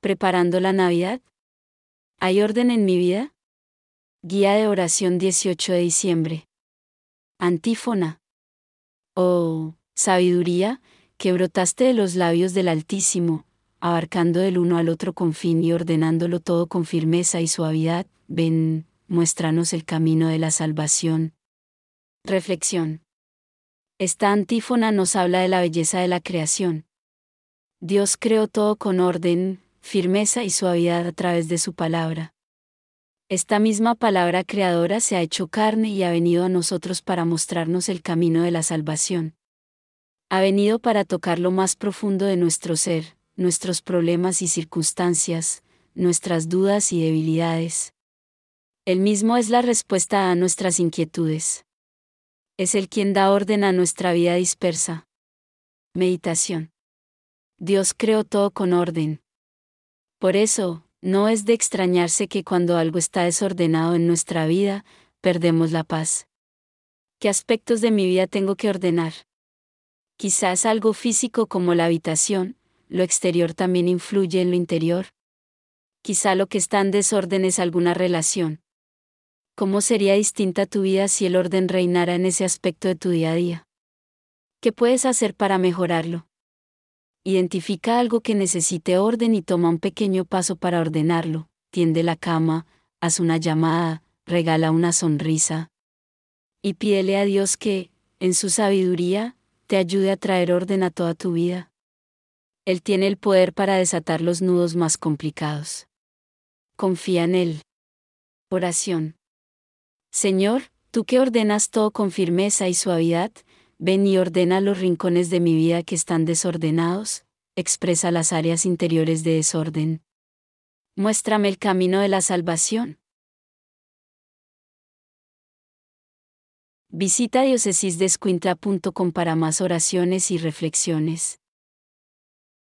¿Preparando la Navidad? ¿Hay orden en mi vida? Guía de oración 18 de diciembre. Antífona. Oh, sabiduría, que brotaste de los labios del Altísimo, abarcando del uno al otro con fin y ordenándolo todo con firmeza y suavidad, ven, muéstranos el camino de la salvación. Reflexión. Esta antífona nos habla de la belleza de la creación. Dios creó todo con orden, firmeza y suavidad a través de su palabra. Esta misma palabra creadora se ha hecho carne y ha venido a nosotros para mostrarnos el camino de la salvación. Ha venido para tocar lo más profundo de nuestro ser, nuestros problemas y circunstancias, nuestras dudas y debilidades. Él mismo es la respuesta a nuestras inquietudes. Es el quien da orden a nuestra vida dispersa. Meditación. Dios creó todo con orden. Por eso, no es de extrañarse que cuando algo está desordenado en nuestra vida, perdemos la paz. ¿Qué aspectos de mi vida tengo que ordenar? Quizás algo físico como la habitación, lo exterior también influye en lo interior. Quizá lo que está en desorden es alguna relación. ¿Cómo sería distinta tu vida si el orden reinara en ese aspecto de tu día a día? ¿Qué puedes hacer para mejorarlo? Identifica algo que necesite orden y toma un pequeño paso para ordenarlo. Tiende la cama, haz una llamada, regala una sonrisa. Y pídele a Dios que, en su sabiduría, te ayude a traer orden a toda tu vida. Él tiene el poder para desatar los nudos más complicados. Confía en Él. Oración. Señor, tú que ordenas todo con firmeza y suavidad, Ven y ordena los rincones de mi vida que están desordenados, expresa las áreas interiores de desorden. Muéstrame el camino de la salvación. Visita diocesisdescuintla.com para más oraciones y reflexiones.